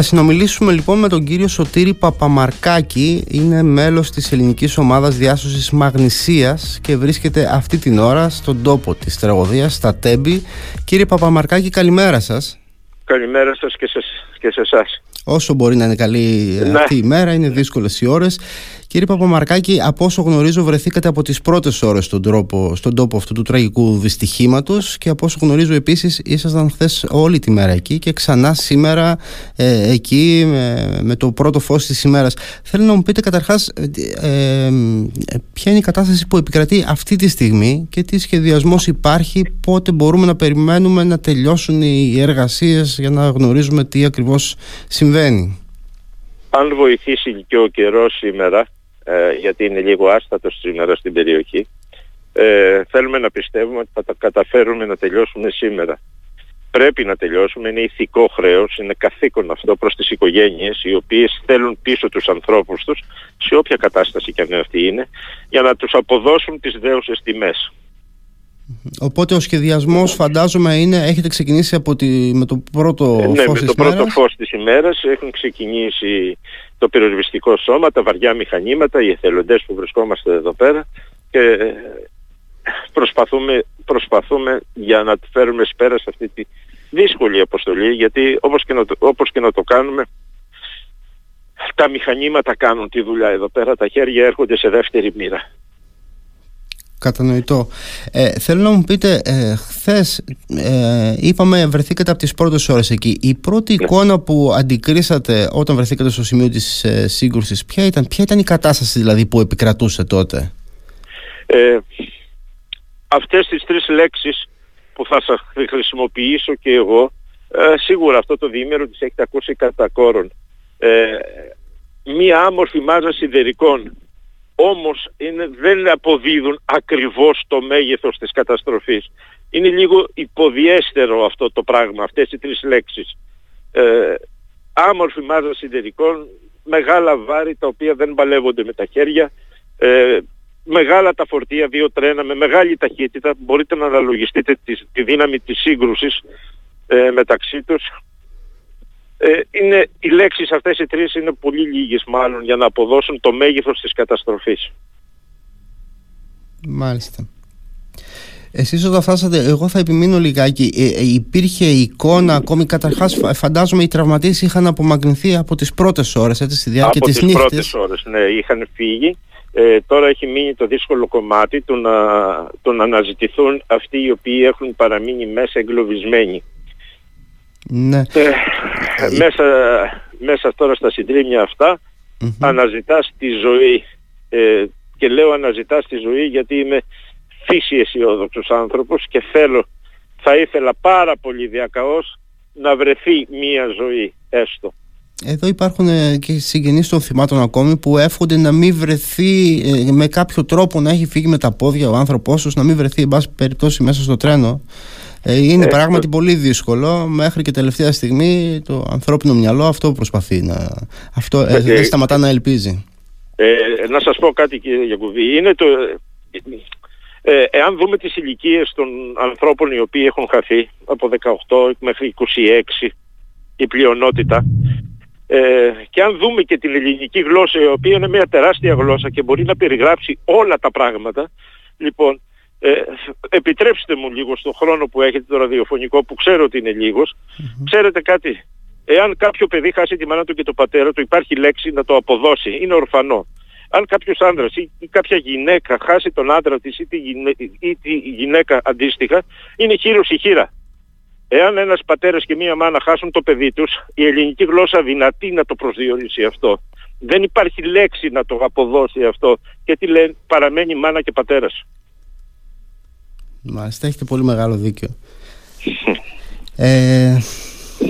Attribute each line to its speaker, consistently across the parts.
Speaker 1: Θα συνομιλήσουμε λοιπόν με τον κύριο Σωτήρη Παπαμαρκάκη. Είναι μέλος της ελληνικής ομάδας διάσωσης Μαγνησίας και βρίσκεται αυτή την ώρα στον τόπο της τραγωδίας, στα Τέμπη. Κύριε Παπαμαρκάκη, καλημέρα σας.
Speaker 2: Καλημέρα σας και σε, και σε εσάς.
Speaker 1: Όσο μπορεί να είναι καλή ναι. αυτή η μέρα, είναι δύσκολες οι ώρες. Κύριε Παπαμαρκάκη, από όσο γνωρίζω, βρεθήκατε από τις πρώτες ώρες στον, στον τόπο αυτού του τραγικού δυστυχήματος και από όσο γνωρίζω, επίσης ήσασταν χθες όλη τη μέρα εκεί και ξανά σήμερα ε, εκεί με, το πρώτο φως της ημέρας. Θέλω να μου πείτε καταρχάς ε, ε, ποια είναι η κατάσταση που επικρατεί αυτή τη στιγμή και τι σχεδιασμός υπάρχει, πότε μπορούμε να περιμένουμε να τελειώσουν οι εργασίες για να γνωρίζουμε τι ακριβώς συμβαίνει.
Speaker 2: Αν βοηθήσει και ο καιρός σήμερα, ε, γιατί είναι λίγο άστατος σήμερα στην περιοχή. Ε, θέλουμε να πιστεύουμε ότι θα τα καταφέρουμε να τελειώσουμε σήμερα. Πρέπει να τελειώσουμε, είναι ηθικό χρέος, είναι καθήκον αυτό προς τις οικογένειες οι οποίες θέλουν πίσω τους ανθρώπους τους σε όποια κατάσταση και αν αυτή είναι για να τους αποδώσουν τις δέουσες τιμές.
Speaker 1: Οπότε ο σχεδιασμός φαντάζομαι είναι, έχετε ξεκινήσει από τη, με το πρώτο
Speaker 2: ε, ναι,
Speaker 1: φως
Speaker 2: με το πρώτο φως της ημέρας έχουν ξεκινήσει το πυροσβεστικό σώμα, τα βαριά μηχανήματα, οι εθελοντές που βρισκόμαστε εδώ πέρα και ε, προσπαθούμε, προσπαθούμε για να φέρουμε σπέρα σε αυτή τη δύσκολη αποστολή γιατί όπως και να το, όπως και να το κάνουμε τα μηχανήματα κάνουν τη δουλειά εδώ πέρα, τα χέρια έρχονται σε δεύτερη μοίρα.
Speaker 1: Κατανοητό. Ε, θέλω να μου πείτε, ε, χθες ε, είπαμε βρεθήκατε από τις πρώτες ώρες εκεί. Η πρώτη ναι. εικόνα που αντικρίσατε όταν βρεθήκατε στο σημείο της ε, σύγκρουσης, ποια ήταν, ποια ήταν η κατάσταση δηλαδή που επικρατούσε τότε;
Speaker 2: Ε, αυτές τις τρεις λέξεις που θα σας χρησιμοποιήσω και εγώ, ε, σίγουρα αυτό το διήμερο τις έχετε ακούσει κατά κόρον. Ε, μία άμορφη μάζα σιδερικών όμως είναι, δεν αποδίδουν ακριβώς το μέγεθος της καταστροφής. Είναι λίγο υποδιέστερο αυτό το πράγμα, αυτές οι τρεις λέξεις. Ε, άμορφη μάζα συντερικών, μεγάλα βάρη τα οποία δεν παλεύονται με τα χέρια, ε, μεγάλα τα φορτία, δύο τρένα με μεγάλη ταχύτητα, μπορείτε να αναλογιστείτε τη, τη δύναμη της σύγκρουσης ε, μεταξύ τους ε, είναι, οι λέξεις αυτές οι τρεις είναι πολύ λίγες μάλλον για να αποδώσουν το μέγεθος της καταστροφής.
Speaker 1: Μάλιστα. Εσείς όταν φτάσατε, εγώ θα επιμείνω λιγάκι, ε, ε υπήρχε εικόνα ακόμη καταρχάς φαντάζομαι οι τραυματίες είχαν απομακρυνθεί από τις πρώτες ώρες, έτσι, στη διάρκεια
Speaker 2: από
Speaker 1: της νύχτης.
Speaker 2: Από τις πρώτες ώρες, ναι, είχαν φύγει. Ε, τώρα έχει μείνει το δύσκολο κομμάτι του να, το να αναζητηθούν αυτοί οι οποίοι έχουν παραμείνει μέσα εγκλωβισμένοι.
Speaker 1: Ναι.
Speaker 2: Ε, μέσα, μέσα τώρα στα συντρίμια αυτά mm-hmm. αναζητάς τη ζωή ε, και λέω αναζητάς τη ζωή γιατί είμαι φύση αισιόδοξος άνθρωπος και θέλω, θα ήθελα πάρα πολύ διακαώς να βρεθεί μία ζωή έστω.
Speaker 1: Εδώ υπάρχουν ε, και συγγενείς των θυμάτων ακόμη που εύχονται να μην βρεθεί ε, με κάποιο τρόπο να έχει φύγει με τα πόδια ο άνθρωπός τους, να μην βρεθεί εν πάση περιπτώσει μέσα στο τρένο. Ε, είναι ε, πράγματι πολύ δύσκολο. Μέχρι και τελευταία στιγμή το ανθρώπινο μυαλό αυτό προσπαθεί να. Αυτό ε, δεν σταματά να ελπίζει.
Speaker 2: Ε, να σας πω κάτι κύριε Γιακουβή. Είναι το, ε, εάν δούμε τις ηλικίες των ανθρώπων οι οποίοι έχουν χαθεί από 18 μέχρι 26 η πλειονότητα ε, και αν δούμε και την ελληνική γλώσσα η οποία είναι μια τεράστια γλώσσα και μπορεί να περιγράψει όλα τα πράγματα λοιπόν ε, επιτρέψτε μου λίγο στον χρόνο που έχετε το ραδιοφωνικό που ξέρω ότι είναι Ξέρετε κάτι, εάν κάποιο παιδί χάσει τη μάνα του και το πατέρα του υπάρχει λέξη να το αποδώσει, είναι ορφανό. Αν κάποιος άνδρας ή, κάποια γυναίκα χάσει τον άντρα της ή τη, ή τη γυναίκα αντίστοιχα, είναι χείρος η χείρα. Εάν ένας πατέρας και μία μάνα χάσουν το παιδί τους, η ελληνική γλώσσα δυνατή να το προσδιορίσει αυτό. Δεν υπάρχει λέξη να το αποδώσει αυτό. Και τι λένε, παραμένει μάνα και πατέρας.
Speaker 1: Μάλιστα, έχετε πολύ μεγάλο δίκιο. Ε,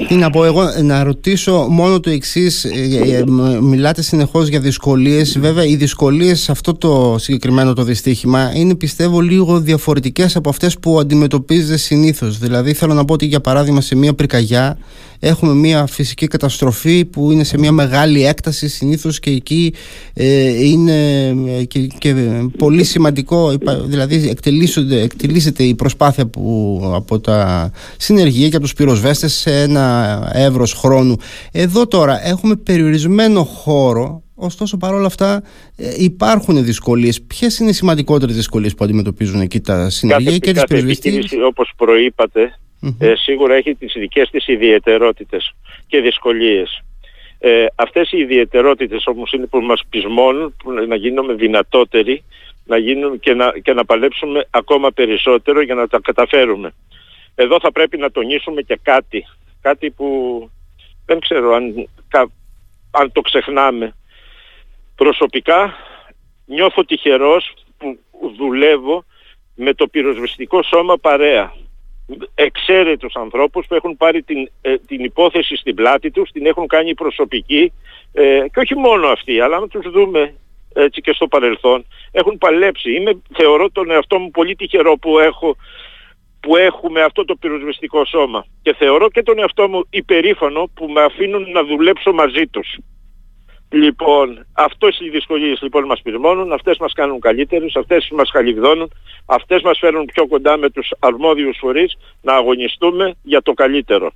Speaker 1: τι να πω εγώ, να ρωτήσω μόνο το εξής. Ε, ε, μιλάτε συνεχώς για δυσκολίες. Βέβαια, οι δυσκολίες σε αυτό το συγκεκριμένο το δυστύχημα είναι πιστεύω λίγο διαφορετικές από αυτές που αντιμετωπίζετε συνήθως. Δηλαδή, θέλω να πω ότι για παράδειγμα σε μια πυρκαγιά έχουμε μια φυσική καταστροφή που είναι σε μια μεγάλη έκταση συνήθως και εκεί ε, είναι ε, και, και πολύ σημαντικό δηλαδή εκτελήσεται η προσπάθεια που από τα συνεργεία και από τους πυροσβέστες σε ένα εύρος χρόνου εδώ τώρα έχουμε περιορισμένο χώρο Ωστόσο, παρόλα αυτά, ε, υπάρχουν δυσκολίες. Ποιες είναι οι σημαντικότερες δυσκολίες που αντιμετωπίζουν εκεί τα συνεργεία και τις πυροσβεστικέ.
Speaker 2: Όπως ε, σίγουρα έχει τις δικές της ιδιαιτερότητες και δυσκολίες. Ε, αυτές οι ιδιαιτερότητες όμως είναι που μας πεισμώνουν που να γίνουμε δυνατότεροι να γίνουμε και, να, και να παλέψουμε ακόμα περισσότερο για να τα καταφέρουμε. Εδώ θα πρέπει να τονίσουμε και κάτι, κάτι που δεν ξέρω αν, αν το ξεχνάμε. Προσωπικά νιώθω τυχερός που δουλεύω με το πυροσβεστικό σώμα παρέα. Εξαίρετους ανθρώπους που έχουν πάρει την, ε, την υπόθεση στην πλάτη τους, την έχουν κάνει προσωπική ε, και όχι μόνο αυτοί, αλλά να τους δούμε έτσι και στο παρελθόν, έχουν παλέψει. Είμαι, θεωρώ τον εαυτό μου πολύ τυχερό που έχω που έχουμε αυτό το πυροσβεστικό σώμα και θεωρώ και τον εαυτό μου υπερήφανο που με αφήνουν να δουλέψω μαζί τους. Λοιπόν, αυτές οι δυσκολίες λοιπόν μας πυρμώνουν, αυτές μας κάνουν καλύτερους, αυτές μας χαλιγδώνουν, αυτές μας φέρνουν πιο κοντά με τους αρμόδιους φορείς να αγωνιστούμε για το καλύτερο.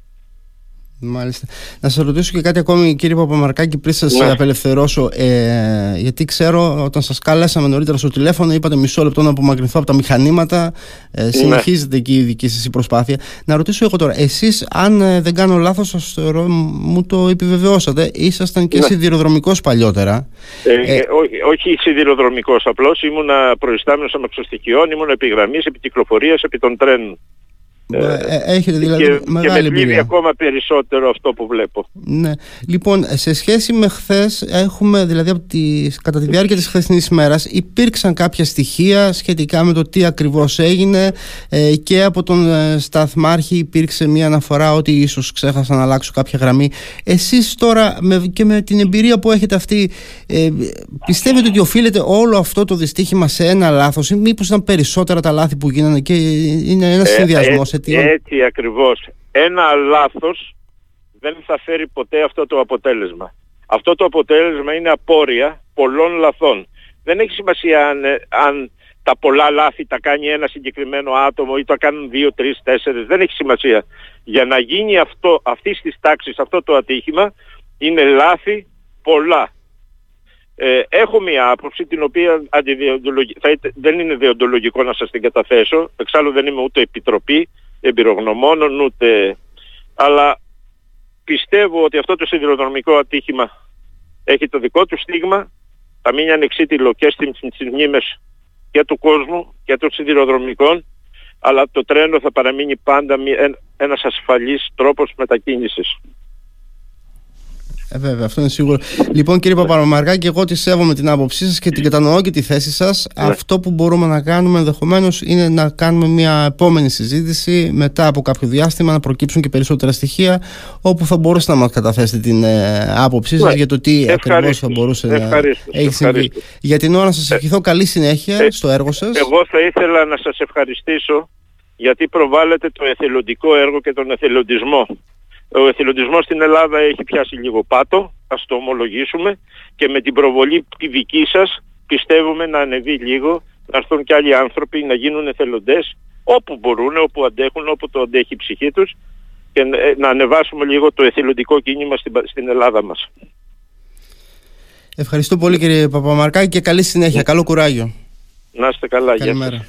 Speaker 1: Μάλιστα. Να σας ρωτήσω και κάτι ακόμη, κύριε Παπαμαρκάκη, πριν σας ναι. απελευθερώσω. Ε, γιατί ξέρω, όταν σας κάλεσαμε νωρίτερα στο τηλέφωνο, είπατε μισό λεπτό να απομακρυνθώ από τα μηχανήματα. Ε, ναι. συνεχίζεται εκεί η δική σας η Να ρωτήσω εγώ τώρα, εσείς, αν ε, δεν κάνω λάθος, μου το επιβεβαιώσατε. Ήσασταν και ναι. σιδηροδρομικός παλιότερα.
Speaker 2: Ε, ε, όχι, όχι σιδηροδρομικός, απλώς ήμουν προϊστάμενος αμαξοστοιχειών, ήμουν επιγραμμής επικυκλοφορία επί των τρένων.
Speaker 1: Ε, ε, έχετε δηλαδή
Speaker 2: και,
Speaker 1: μεγάλη
Speaker 2: και με ακόμα περισσότερο αυτό που βλέπω.
Speaker 1: Ναι. Λοιπόν, σε σχέση με χθες, έχουμε δηλαδή από τη, κατά τη διάρκεια της χθεσινής ημέρα υπήρξαν κάποια στοιχεία σχετικά με το τι ακριβώς έγινε ε, και από τον ε, Σταθμάρχη υπήρξε μια αναφορά ότι ίσως ξέχασα να αλλάξω κάποια γραμμή. Εσείς τώρα με, και με την εμπειρία που έχετε αυτή, ε, πιστεύετε ότι οφείλεται όλο αυτό το δυστύχημα σε ένα λάθος ή μήπως ήταν περισσότερα τα λάθη που γίνανε και είναι ένας συνδυασμός.
Speaker 2: Έτσι ακριβώς. Ένα λάθος δεν θα φέρει ποτέ αυτό το αποτέλεσμα. Αυτό το αποτέλεσμα είναι απόρρια πολλών λαθών. Δεν έχει σημασία αν, ε, αν τα πολλά λάθη τα κάνει ένα συγκεκριμένο άτομο ή τα κάνουν δύο, τρεις, τέσσερις. Δεν έχει σημασία. Για να γίνει αυτό, αυτής της τάξης αυτό το ατύχημα είναι λάθη πολλά. Ε, έχω μια άποψη την οποία θα, δεν είναι διοντολογικό να σας την καταθέσω. Εξάλλου δεν είμαι ούτε επιτροπή εμπειρογνωμόνων ούτε... Αλλά πιστεύω ότι αυτό το σιδηροδρομικό ατύχημα έχει το δικό του στίγμα, θα μείνει ανεξίτηλο και στις μνήμες και του κόσμου και των σιδηροδρομικών, αλλά το τρένο θα παραμείνει πάντα ένας ασφαλής τρόπος μετακίνησης.
Speaker 1: Ε, βέβαια, αυτό είναι σίγουρο. Λοιπόν, κύριε Παπαραμαργάκη, εγώ τη σέβομαι την άποψή σας και την κατανοώ και τη θέση σας. Ναι. Αυτό που μπορούμε να κάνουμε ενδεχομένως είναι να κάνουμε μια επόμενη συζήτηση μετά από κάποιο διάστημα να προκύψουν και περισσότερα στοιχεία όπου θα μπορούσατε να μας καταθέσετε την ε, άποψή σας ναι. για το τι ακριβώς θα μπορούσε να έχει συμβεί. Για την ώρα, σας ευχηθώ καλή συνέχεια ε, στο έργο σας.
Speaker 2: Εγώ θα ήθελα να σας ευχαριστήσω γιατί προβάλλετε το εθελοντικό έργο και τον εθελοντισμό. Ο εθελοντισμός στην Ελλάδα έχει πιάσει λίγο πάτο, ας το ομολογήσουμε και με την προβολή τη δική σας πιστεύουμε να ανεβεί λίγο, να έρθουν και άλλοι άνθρωποι να γίνουν εθελοντές όπου μπορούν, όπου αντέχουν, όπου το αντέχει η ψυχή τους και να ανεβάσουμε λίγο το εθελοντικό κίνημα στην, στην Ελλάδα μας.
Speaker 1: Ευχαριστώ πολύ κύριε Παπαμαρκάκη και καλή συνέχεια. Καλό κουράγιο.
Speaker 2: Να είστε καλά. Καλημέρα.